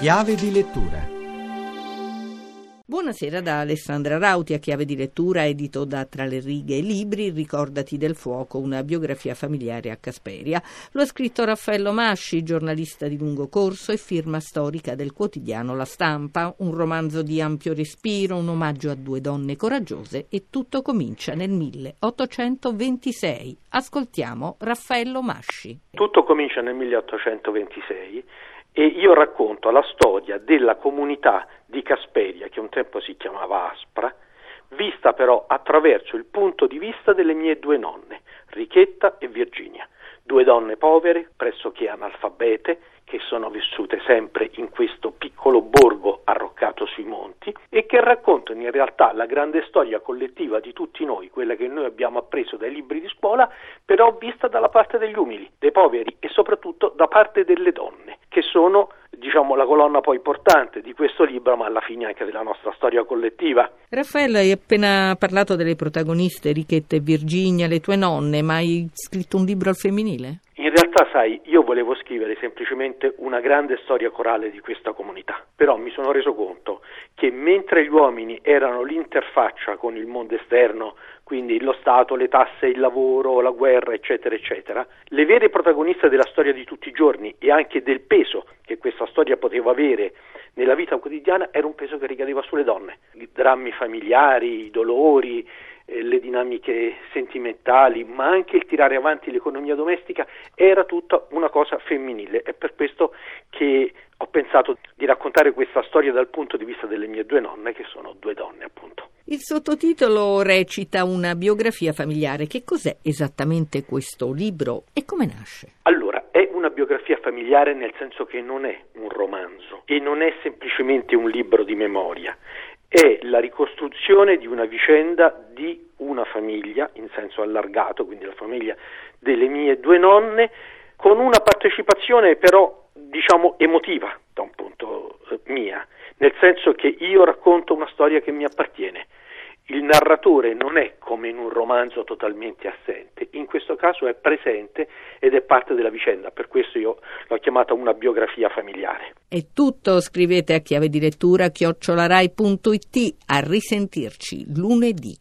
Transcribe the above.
Chiave di lettura Buonasera da Alessandra Rauti a chiave di lettura, edito da Tra le righe e libri, Ricordati del fuoco, una biografia familiare a Casperia. Lo ha scritto Raffaello Masci, giornalista di lungo corso e firma storica del quotidiano La Stampa, un romanzo di ampio respiro, un omaggio a due donne coraggiose e tutto comincia nel 1826. Ascoltiamo Raffaello Masci. Tutto comincia nel 1826 e io racconto la storia della comunità di Casperia, che un tempo si chiamava Aspra, vista però attraverso il punto di vista delle mie due nonne, Richetta e Virginia, due donne povere, pressoché analfabete, che sono vissute sempre in questo piccolo borgo arroccato sui monti e che raccontano in realtà la grande storia collettiva di tutti noi, quella che noi abbiamo appreso dai libri di scuola, però vista dalla parte degli umili, dei poveri e soprattutto da parte delle donne, che sono diciamo la colonna poi portante di questo libro, ma alla fine anche della nostra storia collettiva. Raffaella, hai appena parlato delle protagoniste Richetta e Virginia, le tue nonne, ma hai scritto un libro al femminile? In realtà, sai, io volevo scrivere semplicemente una grande storia corale di questa comunità, però mi sono reso conto che mentre gli uomini erano l'interfaccia con il mondo esterno, quindi lo Stato, le tasse, il lavoro, la guerra, eccetera, eccetera, le vere protagoniste della storia di tutti i giorni e anche del peso che questa storia poteva avere nella vita quotidiana era un peso che ricadeva sulle donne, i drammi familiari, i dolori, le dinamiche sentimentali, ma anche il tirare avanti l'economia domestica era tutta una cosa femminile. È per questo che ho pensato di raccontare questa storia dal punto di vista delle mie due nonne, che sono due donne appunto. Il sottotitolo recita una biografia familiare. Che cos'è esattamente questo libro e come nasce? Allora, è una biografia familiare nel senso che non è un romanzo e non è semplicemente un libro di memoria, è la ricostruzione di una vicenda di una famiglia in senso allargato, quindi la famiglia delle mie due nonne, con una partecipazione però diciamo emotiva da un punto eh, mia, nel senso che io racconto una storia che mi appartiene il narratore non è come in un romanzo totalmente assente, in questo caso è presente ed è parte della vicenda, per questo io l'ho chiamata una biografia familiare. È tutto, scrivete a chiave di lettura chiocciolarai.it, a risentirci lunedì.